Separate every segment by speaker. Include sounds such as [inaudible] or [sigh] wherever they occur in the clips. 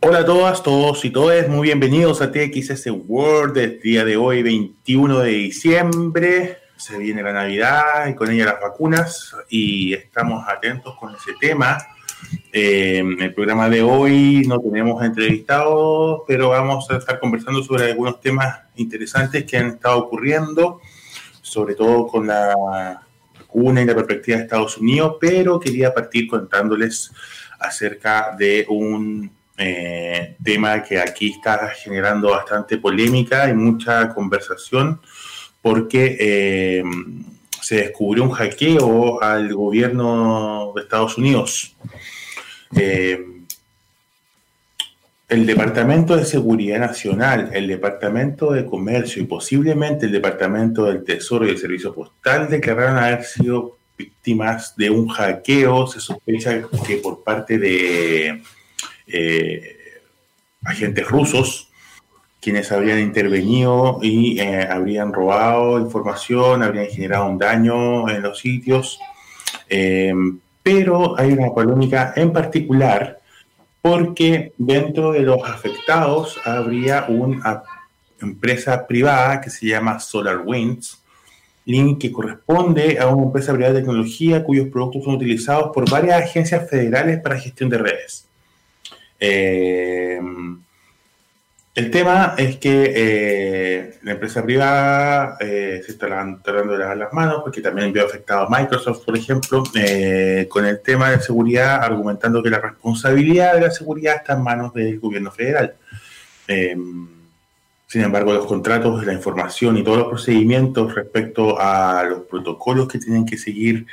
Speaker 1: Hola a todas, todos y todas, muy bienvenidos a TXS World el día de hoy, 21 de diciembre. Se viene la Navidad y con ella las vacunas y estamos atentos con ese tema. Eh, el programa de hoy no tenemos entrevistados, pero vamos a estar conversando sobre algunos temas interesantes que han estado ocurriendo, sobre todo con la vacuna y la perspectiva de Estados Unidos, pero quería partir contándoles acerca de un eh, tema que aquí está generando bastante polémica y mucha conversación porque eh, se descubrió un hackeo al gobierno de Estados Unidos. Eh, el Departamento de Seguridad Nacional, el Departamento de Comercio y posiblemente el Departamento del Tesoro y el Servicio Postal declararon haber sido víctimas de un hackeo. Se sospecha que por parte de eh, agentes rusos quienes habrían intervenido y eh, habrían robado información, habrían generado un daño en los sitios. Eh, pero hay una polémica en particular porque dentro de los afectados habría una empresa privada que se llama SolarWinds, que corresponde a una empresa privada de tecnología cuyos productos son utilizados por varias agencias federales para gestión de redes. Eh, el tema es que eh, la empresa privada eh, se está lavar las manos porque también vio afectado a Microsoft, por ejemplo, con el tema de seguridad, argumentando que la responsabilidad de la seguridad está en manos del gobierno federal. sin embargo, los contratos, la información y todos los procedimientos respecto a los protocolos que tienen que seguir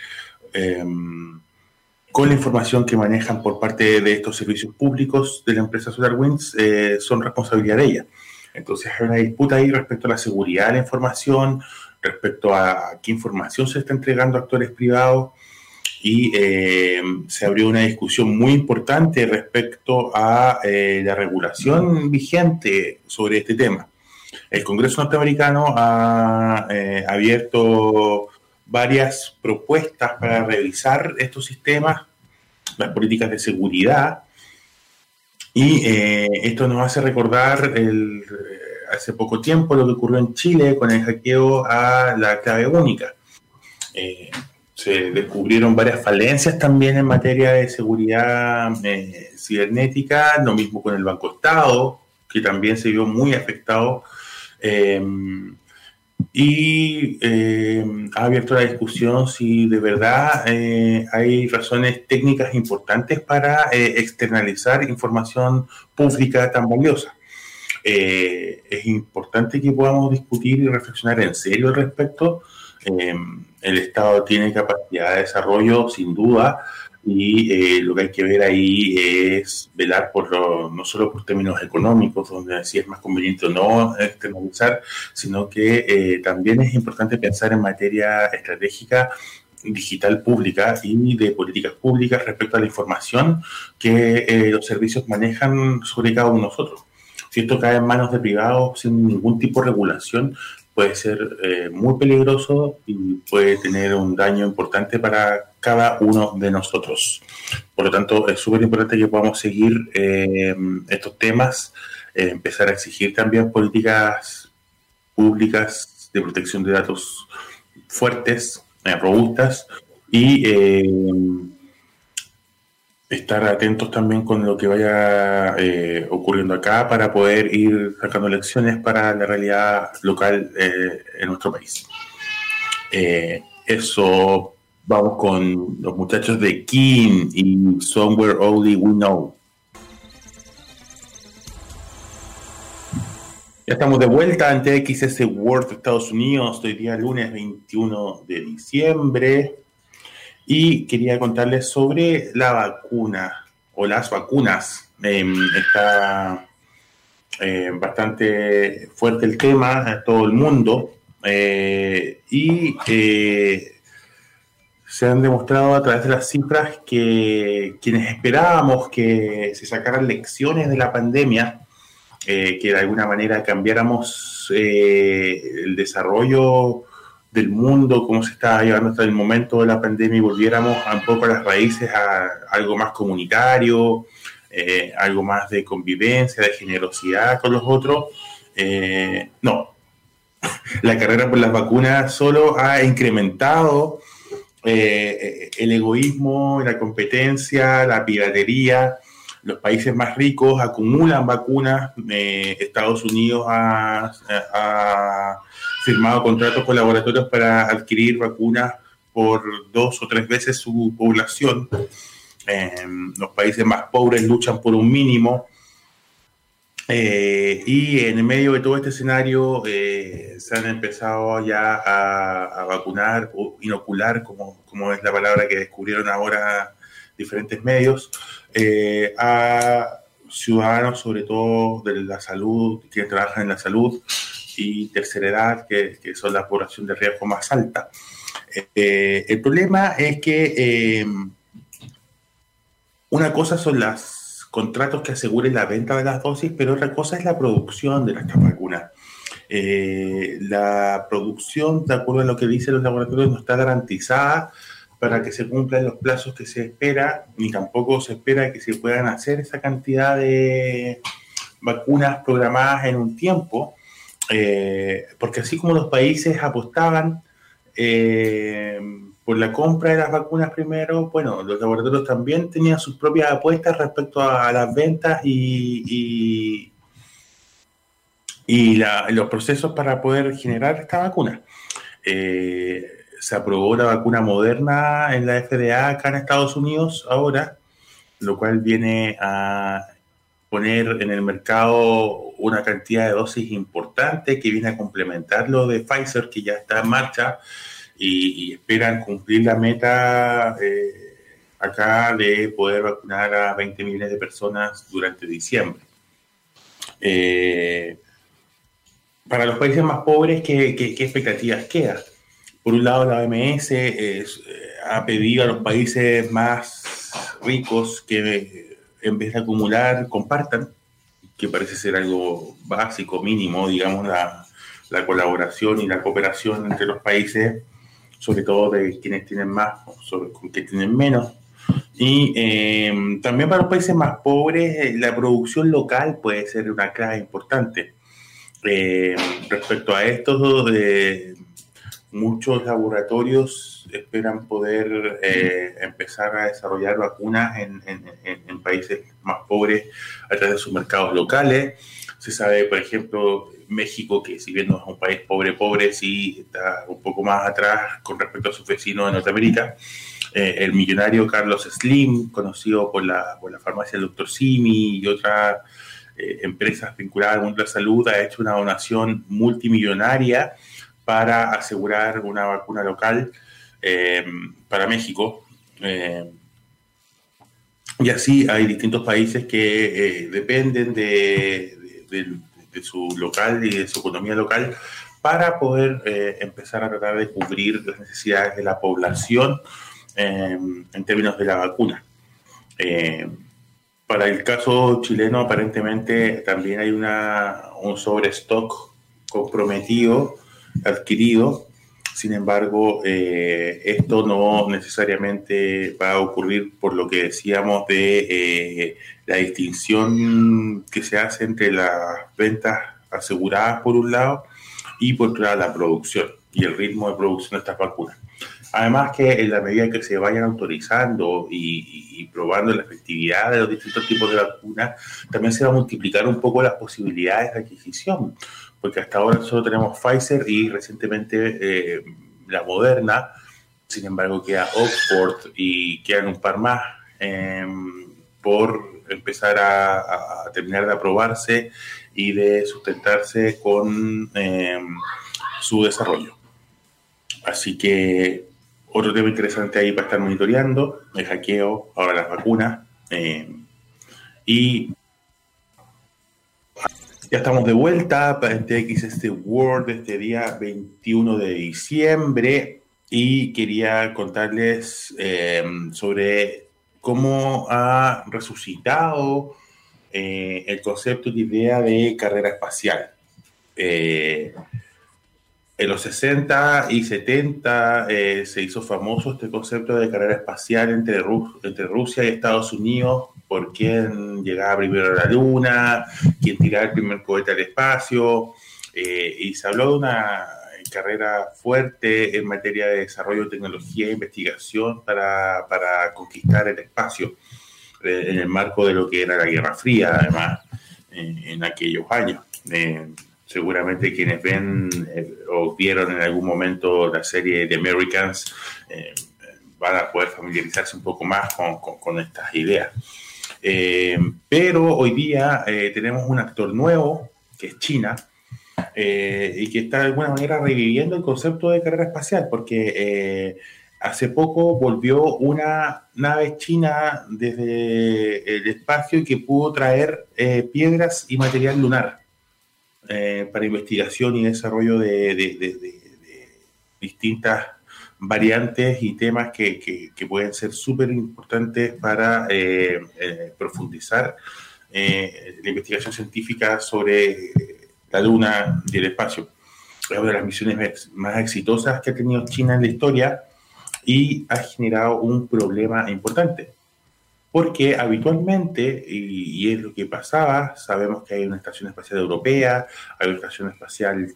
Speaker 1: con la información que manejan por parte de estos servicios públicos de la empresa SolarWinds eh, son responsabilidad de ella. Entonces hay una disputa ahí respecto a la seguridad de la información, respecto a qué información se está entregando a actores privados y eh, se abrió una discusión muy importante respecto a eh, la regulación vigente sobre este tema. El Congreso norteamericano ha abierto varias propuestas para revisar estos sistemas, las políticas de seguridad. Y eh, esto nos hace recordar el, hace poco tiempo lo que ocurrió en Chile con el hackeo a la clave única. Eh, se descubrieron varias falencias también en materia de seguridad eh, cibernética, lo mismo con el Banco Estado, que también se vio muy afectado y eh, ha abierto la discusión si de verdad eh, hay razones técnicas importantes para eh, externalizar información pública tan valiosa. es importante que podamos discutir y reflexionar en serio al respecto. el Estado tiene capacidad de desarrollo, sin duda, y eh, lo que hay que ver ahí es velar por no solo por términos económicos, donde si es más conveniente o no externalizar, sino que eh, también es importante pensar en materia estratégica digital pública y de políticas públicas respecto a la información que eh, los servicios manejan sobre cada uno de nosotros. Si esto cae en manos de privados sin ningún tipo de regulación, puede ser eh, muy peligroso y puede tener un daño importante para cada uno de nosotros. Por lo tanto, es súper importante que podamos seguir eh, estos temas, eh, empezar a exigir también políticas públicas de protección de datos fuertes, robustas y estar atentos también con lo que vaya eh, ocurriendo acá para poder ir sacando lecciones para la realidad local eh, en nuestro país. Eh, eso, vamos con los muchachos de King y Somewhere Only We Know. Ya estamos de vuelta ante XS World Estados Unidos, hoy día lunes 21 de diciembre y quería contarles sobre la vacuna o las vacunas. Em, está eh, bastante fuerte el tema en todo el mundo eh, y eh, se han demostrado a través de las cifras que quienes esperábamos que se sacaran lecciones de la pandemia, que de alguna manera cambiáramos el desarrollo del mundo, cómo se está llevando hasta el momento de la pandemia y volviéramos un poco a las raíces, a algo más comunitario, eh, algo más de convivencia, de generosidad con los otros. no, [laughs] la carrera por las vacunas solo ha incrementado el egoísmo, la competencia, la piratería. Los países más ricos acumulan vacunas. Estados Unidos ha firmado contratos con laboratorios para adquirir vacunas por dos o tres veces su población. Em, los países más pobres luchan por un mínimo. Eh, y en medio de todo este escenario eh, se han empezado ya a, vacunar o inocular, como, como, es la palabra que descubrieron ahora diferentes medios, eh, a ciudadanos, sobre todo de la salud, que trabajan en la salud, y tercera edad, que, son la población de riesgo más alta. El problema es que una cosa son los contratos que aseguren la venta de las dosis, pero otra cosa es la producción de las vacunas. Eh, la producción, de acuerdo a lo que dicen los laboratorios, no está garantizada para que se cumplan los plazos que se espera, ni tampoco se espera que se puedan hacer esa cantidad de vacunas programadas en un tiempo. Eh, porque así como los países apostaban eh, por la compra de las vacunas primero, bueno, los laboratorios también tenían sus propias apuestas respecto a, las ventas y, y, los procesos para poder generar esta vacuna. Eh, se aprobó la vacuna moderna en la FDA acá en Estados Unidos ahora, lo cual viene a poner en el mercado una cantidad de dosis importante que viene a complementar lo de Pfizer, que ya está en marcha y, esperan cumplir la meta eh, acá de poder vacunar a 20 millones de personas durante diciembre. Eh, para los países más pobres, ¿qué, expectativas quedan? Por un lado, la OMS eh, ha pedido a los países más ricos que en vez de acumular, compartan, que parece ser algo básico, mínimo, digamos, la, colaboración y la cooperación entre los países, sobre todo de quienes tienen más, sobre con quienes tienen menos. Y em, también para los países más pobres, eh, la producción local puede ser una clave importante. Eh, respecto a esto, muchos laboratorios esperan poder eh, empezar a desarrollar vacunas en, países más pobres a través de sus mercados locales. Se sabe, por ejemplo, México, que si bien no es un país pobre, pobre, sí está un poco más atrás con respecto a sus vecinos de Norteamérica. Eh, el millonario Carlos Slim, conocido por la, por la farmacia del Dr. Simi y otras eh, empresas vinculadas al mundo de la salud, ha hecho una donación multimillonaria para asegurar una vacuna local eh, para México. Y así hay distintos países que dependen de, su local y de su economía local para poder empezar a tratar de cubrir las necesidades de la población en términos de la vacuna. para el caso chileno, aparentemente también hay una, un sobrestock comprometido adquirido. Sin embargo, eh, esto no necesariamente va a ocurrir por lo que decíamos de eh, la distinción que se hace entre las ventas aseguradas por un lado y por otro lado la producción y el ritmo de producción de estas vacunas. Además que en la medida que se vayan autorizando y, probando la efectividad de los distintos tipos de vacunas, también se va a multiplicar un poco las posibilidades de adquisición porque hasta ahora solo tenemos Pfizer y recientemente eh, la Moderna, sin embargo queda Oxford y quedan un par más em, por empezar a, terminar de aprobarse y de sustentarse con em, su desarrollo. Así que otro tema interesante ahí para estar monitoreando, el hackeo, ahora las vacunas. Em, y ya estamos de vuelta para TX este World este día 21 de diciembre y quería contarles eh, sobre cómo ha resucitado eh, el concepto y idea de carrera espacial. Eh, En los 60 y 70 eh, se hizo famoso este concepto de carrera espacial entre, Rusia y Estados Unidos por quién llegaba primero a la Luna, quién tiraba el primer cohete al espacio, eh, y se habló de una carrera fuerte en materia de desarrollo de tecnología e investigación para, para conquistar el espacio, eh, en el marco de lo que era la Guerra Fría, además, en aquellos años seguramente quienes ven eh, o vieron en algún momento la serie The Americans eh, van a poder familiarizarse un poco más con, estas ideas. Eh, pero hoy día tenemos un actor nuevo, que es China, y que está de alguna manera reviviendo el concepto de carrera espacial, porque hace poco volvió una nave china desde el espacio y que pudo traer piedras y material lunar. Eh, para investigación y desarrollo de, distintas variantes y temas que, pueden ser súper importantes para eh, eh, profundizar la investigación científica sobre la Luna y el espacio. Es una de las misiones más exitosas que ha tenido China en la historia y ha generado un problema importante porque habitualmente, y, es lo que pasaba, sabemos que hay una estación espacial europea, hay una estación espacial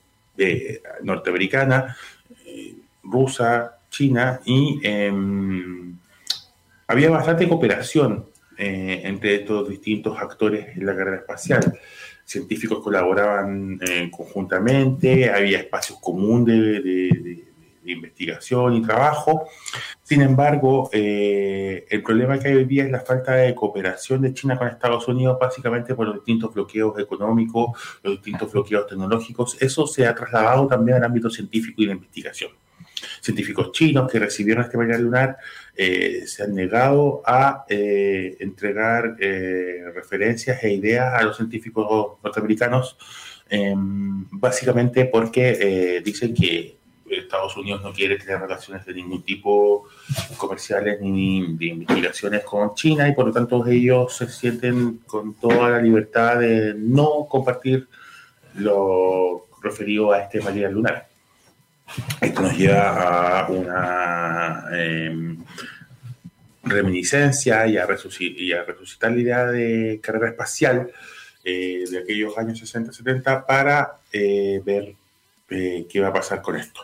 Speaker 1: norteamericana, eh, rusa, china, y em, había bastante cooperación eh, entre estos distintos actores en la carrera espacial. Científicos colaboraban eh, conjuntamente, había espacios comunes de investigación y trabajo. Sin embargo, eh, el problema que hay hoy día es la falta de cooperación de China con Estados Unidos, básicamente por los distintos bloqueos económicos, los distintos bloqueos tecnológicos. Eso se ha trasladado también al ámbito científico y de investigación. Científicos chinos que recibieron este material lunar eh, se han negado a eh, entregar referencias e ideas a los científicos norteamericanos, em, básicamente porque dicen que Estados Unidos no quiere tener relaciones de ningún tipo comerciales ni de investigaciones con China y por lo tanto ellos se sienten con toda la libertad de no compartir lo referido a este material lunar. Esto nos lleva a una em, reminiscencia y a, resucitar, la idea de carrera espacial eh, de aquellos años 60-70 para eh, ver eh, qué va a pasar con esto.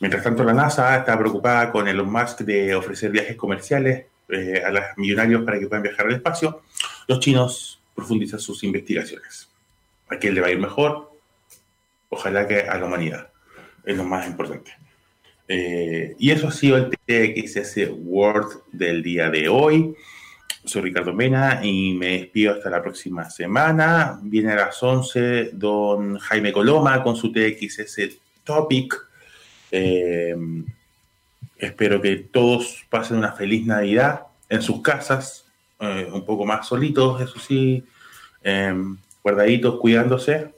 Speaker 1: Mientras tanto, la NASA está preocupada con Elon Musk de ofrecer viajes comerciales eh, a los millonarios para que puedan viajar al espacio. Los chinos profundizan sus investigaciones. ¿A quién le va a ir mejor? Ojalá que a la humanidad. Es lo más importante. Eh, y eso ha sido el TXS World del día de hoy. Soy Ricardo Mena y me despido hasta la próxima semana. Viene a las 11 don Jaime Coloma con su TXS Topic eh, espero que todos pasen una feliz Navidad en sus casas, eh, un poco más solitos, eso sí, eh, guardaditos, cuidándose.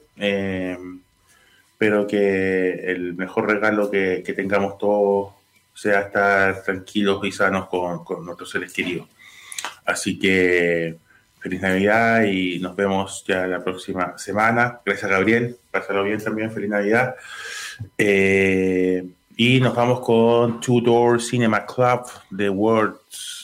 Speaker 1: pero que el mejor regalo que, tengamos todos sea estar tranquilos y sanos con, con nuestros seres queridos. Así que feliz Navidad y nos vemos ya la próxima semana. Gracias, Gabriel. Pásalo bien también. Feliz Navidad. Eh, y nos vamos con Two Door Cinema Club, The Words